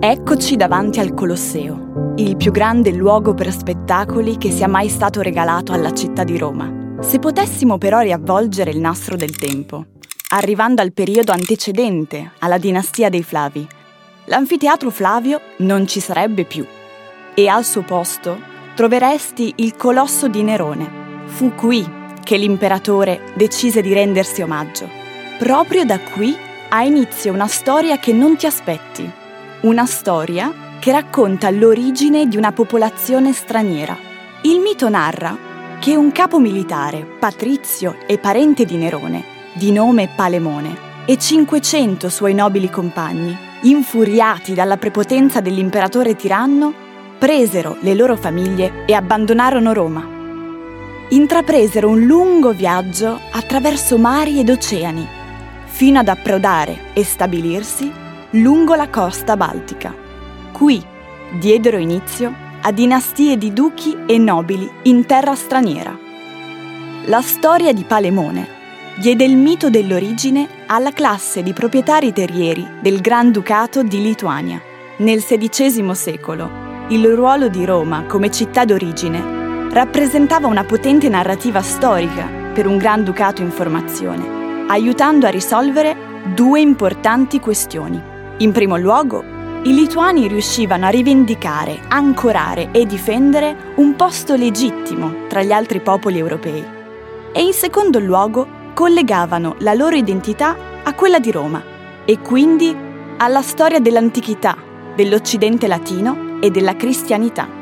Eccoci davanti al Colosseo, il più grande luogo per spettacoli che sia mai stato regalato alla città di Roma. Se potessimo però riavvolgere il nastro del tempo, arrivando al periodo antecedente alla dinastia dei Flavi, l'anfiteatro Flavio non ci sarebbe più e al suo posto troveresti il colosso di Nerone. Fu qui che l'imperatore decise di rendersi omaggio. Proprio da qui ha inizio una storia che non ti aspetti una storia che racconta l'origine di una popolazione straniera. Il mito narra che un capo militare, patrizio e parente di Nerone, di nome Palemone, e 500 suoi nobili compagni, infuriati dalla prepotenza dell'imperatore tiranno, presero le loro famiglie e abbandonarono Roma. Intrapresero un lungo viaggio attraverso mari ed oceani, fino ad approdare e stabilirsi lungo la costa baltica. Qui diedero inizio a dinastie di duchi e nobili in terra straniera. La storia di Palemone diede il mito dell'origine alla classe di proprietari terrieri del Granducato di Lituania. Nel XVI secolo il ruolo di Roma come città d'origine rappresentava una potente narrativa storica per un Granducato in formazione, aiutando a risolvere due importanti questioni in primo luogo, i lituani riuscivano a rivendicare, ancorare e difendere un posto legittimo tra gli altri popoli europei. E in secondo luogo, collegavano la loro identità a quella di Roma e quindi alla storia dell'antichità, dell'Occidente latino e della cristianità.